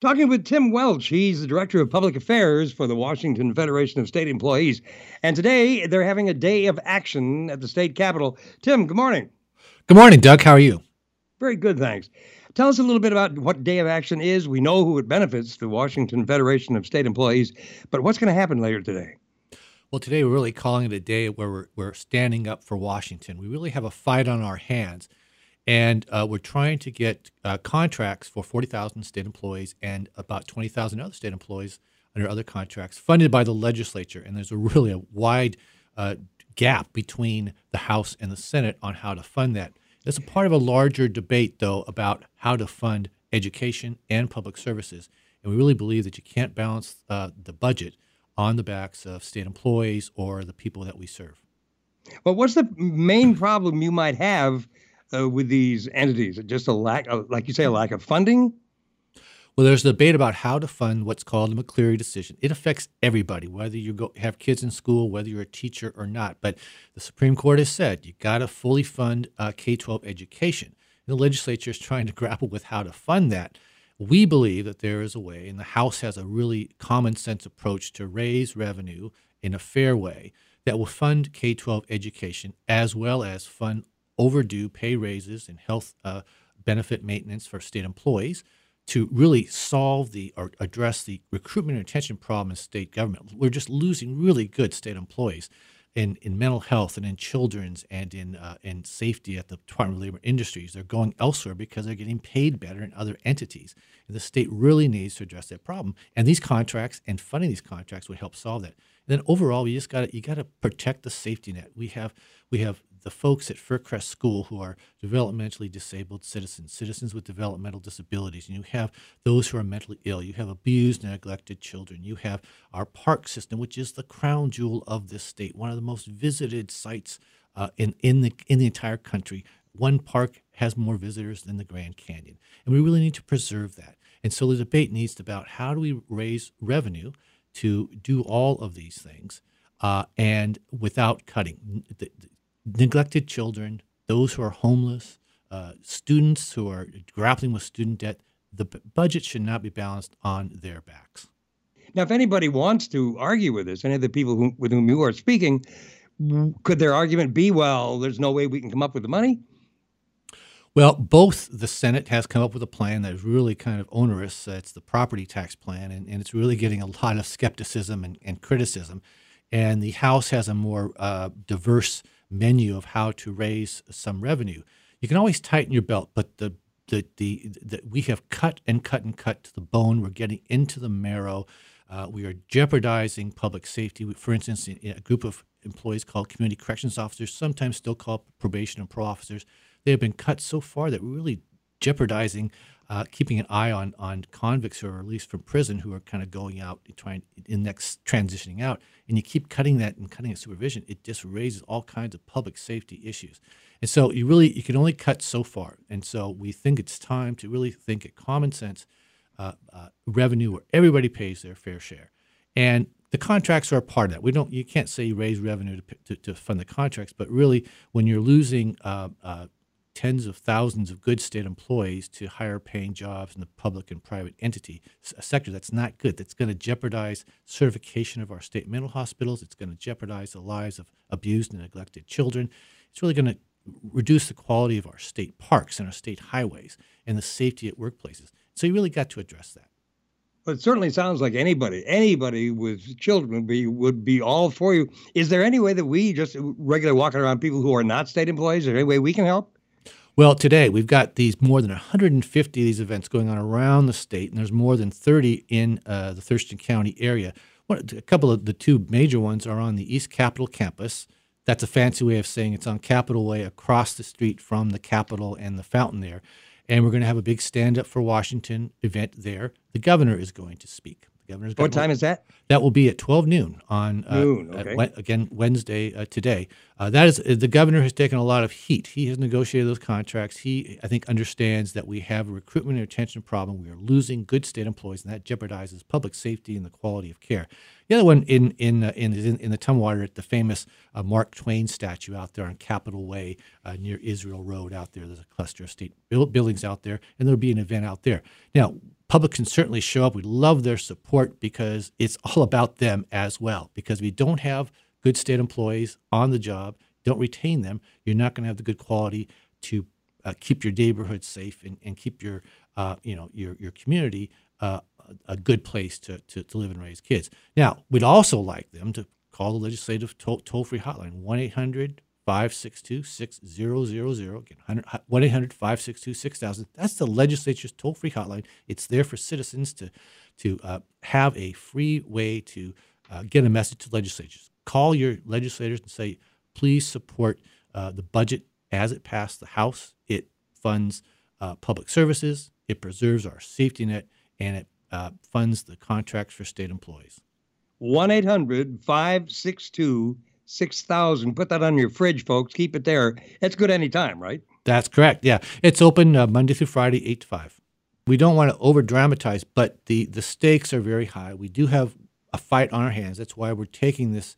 Talking with Tim Welch. He's the Director of Public Affairs for the Washington Federation of State Employees. And today they're having a day of action at the state capitol. Tim, good morning. Good morning, Doug. How are you? Very good, thanks. Tell us a little bit about what Day of Action is. We know who it benefits, the Washington Federation of State Employees, but what's going to happen later today? Well, today we're really calling it a day where we're, we're standing up for Washington. We really have a fight on our hands, and uh, we're trying to get uh, contracts for 40,000 state employees and about 20,000 other state employees under other contracts funded by the legislature. And there's a really a wide uh, gap between the House and the Senate on how to fund that. It's a part of a larger debate, though, about how to fund education and public services. And we really believe that you can't balance uh, the budget on the backs of state employees or the people that we serve. Well, what's the main problem you might have uh, with these entities? Just a lack, of, like you say, a lack of funding? Well, there's a debate about how to fund what's called the McCleary decision. It affects everybody, whether you go, have kids in school, whether you're a teacher or not. But the Supreme Court has said you got to fully fund uh, K 12 education. And the legislature is trying to grapple with how to fund that. We believe that there is a way, and the House has a really common sense approach to raise revenue in a fair way that will fund K 12 education as well as fund overdue pay raises and health uh, benefit maintenance for state employees to really solve the or address the recruitment and retention problem in state government. We're just losing really good state employees in, in mental health and in children's and in uh, in safety at the Department of Labor Industries. They're going elsewhere because they're getting paid better in other entities. And the state really needs to address that problem. And these contracts and funding these contracts would help solve that. And then overall, you just got you got to protect the safety net. We have we have the folks at Fircrest School who are developmentally disabled citizens, citizens with developmental disabilities, and you have those who are mentally ill. You have abused and neglected children. You have our park system, which is the crown jewel of this state, one of the most visited sites uh, in in the in the entire country. One park has more visitors than the Grand Canyon, and we really need to preserve that. And so the debate needs to about how do we raise revenue to do all of these things. Uh, and without cutting. The, neglected children, those who are homeless, uh, students who are grappling with student debt, the b- budget should not be balanced on their backs. Now, if anybody wants to argue with this, any of the people who, with whom you are speaking, could their argument be, well, there's no way we can come up with the money? Well, both the Senate has come up with a plan that is really kind of onerous. Uh, it's the property tax plan, and, and it's really getting a lot of skepticism and, and criticism. And the House has a more uh, diverse menu of how to raise some revenue. You can always tighten your belt, but the the, the, the we have cut and cut and cut to the bone. We're getting into the marrow. Uh, we are jeopardizing public safety. For instance, a group of employees called community corrections officers, sometimes still called probation and pro officers, they have been cut so far that we're really jeopardizing uh, keeping an eye on on convicts who are released from prison who are kind of going out and trying in next transitioning out, and you keep cutting that and cutting the supervision, it just raises all kinds of public safety issues. And so you really you can only cut so far. And so we think it's time to really think at common sense uh, uh, revenue where everybody pays their fair share, and the contracts are a part of that. We don't you can't say you raise revenue to, to, to fund the contracts, but really when you're losing uh, uh tens of thousands of good state employees to higher paying jobs in the public and private entity. A sector that's not good that's going to jeopardize certification of our state mental hospitals. It's going to jeopardize the lives of abused and neglected children. It's really going to reduce the quality of our state parks and our state highways and the safety at workplaces. So you really got to address that. But it certainly sounds like anybody, anybody with children would be would be all for you. Is there any way that we just regular walking around people who are not state employees, is there any way we can help? Well, today we've got these more than 150 of these events going on around the state, and there's more than 30 in uh, the Thurston County area. a couple of the two major ones are on the East Capitol campus. That's a fancy way of saying it's on Capitol Way across the street from the Capitol and the fountain there. And we're going to have a big stand up for Washington event there. The governor is going to speak. The governor's what time is that? That will be at 12 noon on uh, noon, okay. again Wednesday uh, today. Uh, that is, the governor has taken a lot of heat. He has negotiated those contracts. He, I think, understands that we have a recruitment and retention problem. We are losing good state employees, and that jeopardizes public safety and the quality of care. The other one in in uh, in, in, in the Tumwater at the famous uh, Mark Twain statue out there on Capitol Way uh, near Israel Road out there. There's a cluster of state buildings out there, and there'll be an event out there. Now, public can certainly show up. We love their support because it's all about them as well. Because we don't have good state employees on the job, don't retain them, you're not going to have the good quality to uh, keep your neighborhood safe and, and keep your uh, you know your your community uh, a good place to, to, to live and raise kids. Now, we'd also like them to call the legislative toll free hotline 1 800 562 6000. Again, 1 800 562 6000. That's the legislature's toll free hotline. It's there for citizens to, to uh, have a free way to uh, get a message to legislatures call your legislators and say, please support uh, the budget as it passed the House. It funds uh, public services, it preserves our safety net, and it uh, funds the contracts for state employees. 1 800 562 6000. Put that on your fridge, folks. Keep it there. It's good anytime, right? That's correct. Yeah. It's open uh, Monday through Friday, 8 to 5. We don't want to over dramatize, but the, the stakes are very high. We do have a fight on our hands. That's why we're taking this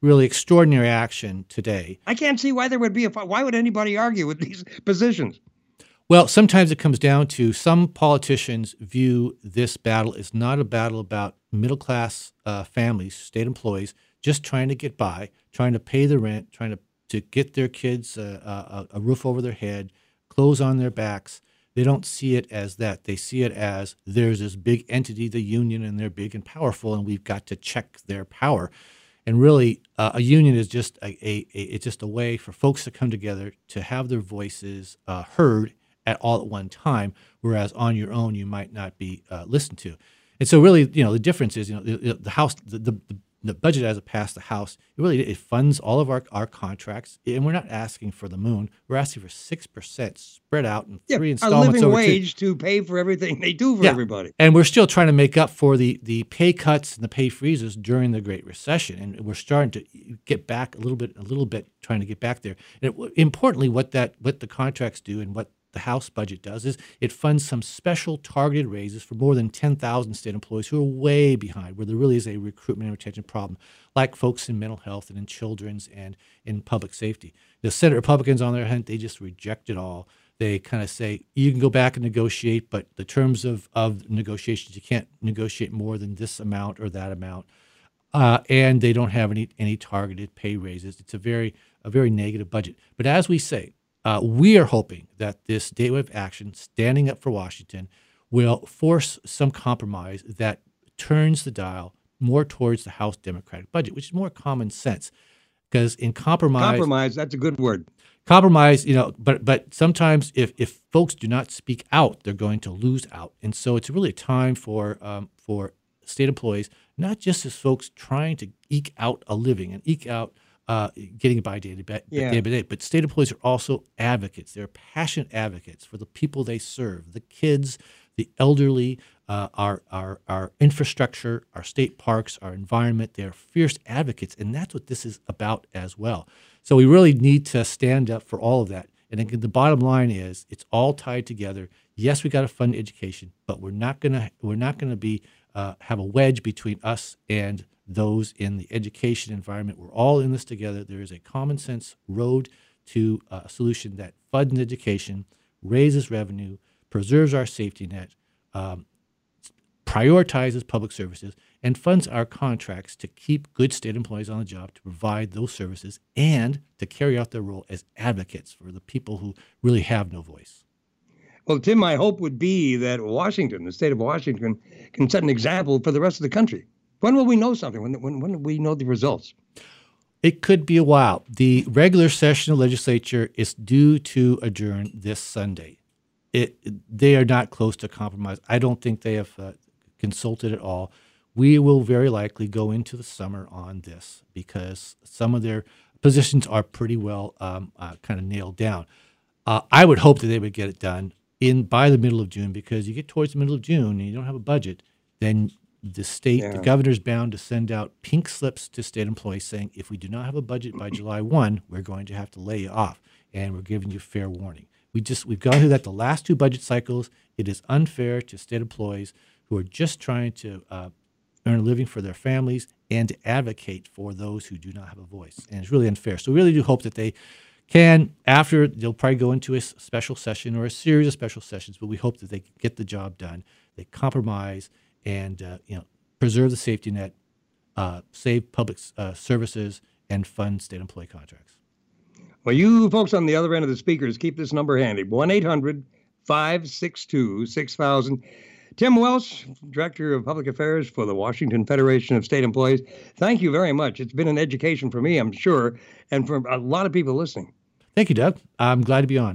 really extraordinary action today. I can't see why there would be a fight. why would anybody argue with these positions? Well, sometimes it comes down to some politicians view this battle as not a battle about middle class uh, families, state employees, just trying to get by, trying to pay the rent, trying to, to get their kids uh, a, a roof over their head, clothes on their backs. They don't see it as that. They see it as there's this big entity, the union, and they're big and powerful, and we've got to check their power. And really, uh, a union is just a, a, a, it's just a way for folks to come together to have their voices uh, heard at all at one time. Whereas on your own, you might not be uh, listened to. And so, really, you know, the difference is, you know, the, the house, the, the, the budget as it passed the House, it really it funds all of our, our contracts, and we're not asking for the moon. We're asking for six percent spread out in yeah, three installments. A living over wage two. to pay for everything they do for yeah. everybody. And we're still trying to make up for the the pay cuts and the pay freezes during the Great Recession, and we're starting to get back a little bit, a little bit, trying to get back there. And it, importantly, what that what the contracts do and what the House budget does is it funds some special targeted raises for more than 10,000 state employees who are way behind, where there really is a recruitment and retention problem, like folks in mental health and in children's and in public safety. The Senate Republicans, on their hand, they just reject it all. They kind of say you can go back and negotiate, but the terms of, of negotiations, you can't negotiate more than this amount or that amount. Uh, and they don't have any any targeted pay raises. It's a very a very negative budget. But as we say, uh, we are hoping that this of action, standing up for Washington, will force some compromise that turns the dial more towards the House Democratic budget, which is more common sense. Because in compromise, compromise that's a good word. Compromise, you know, but but sometimes if if folks do not speak out, they're going to lose out, and so it's really a time for um, for state employees, not just as folks trying to eke out a living and eke out uh, getting by day to day, yeah. day by day. But state employees are also advocates. They're passionate advocates for the people they serve, the kids, the elderly, uh, our, our, our infrastructure, our state parks, our environment. They're fierce advocates, and that's what this is about as well. So we really need to stand up for all of that. And again, the bottom line is it's all tied together. Yes, we got to fund education, but we're not gonna we're not gonna be uh, have a wedge between us and those in the education environment. We're all in this together. There is a common sense road to a solution that funds education, raises revenue, preserves our safety net, um, prioritizes public services, and funds our contracts to keep good state employees on the job to provide those services and to carry out their role as advocates for the people who really have no voice. Well, Tim, my hope would be that Washington, the state of Washington, can set an example for the rest of the country. When will we know something? When, when, when will we know the results? It could be a while. The regular session of legislature is due to adjourn this Sunday. It, they are not close to compromise. I don't think they have uh, consulted at all. We will very likely go into the summer on this because some of their positions are pretty well um, uh, kind of nailed down. Uh, I would hope that they would get it done in by the middle of June because you get towards the middle of June and you don't have a budget, then the state, Yeah. the governor's bound to send out pink slips to state employees saying, if we do not have a budget by July 1, we're going to have to lay you off. And we're giving you fair warning. We just, we've gone through that the last two budget cycles. It is unfair to state employees who are just trying to uh, earn a living for their families and to advocate for those who do not have a voice. And it's really unfair. So we really do hope that they can, after, they'll probably go into a special session or a series of special sessions, but we hope that they get the job done. They compromise and, uh, you know, preserve the safety net, uh, save public uh, services, and fund state employee contracts. Well, you folks on the other end of the speakers, keep this number handy 1 800 562 6000. Tim Welch, Director of Public Affairs for the Washington Federation of State Employees, thank you very much. It's been an education for me, I'm sure, and for a lot of people listening. Thank you, Doug. I'm glad to be on.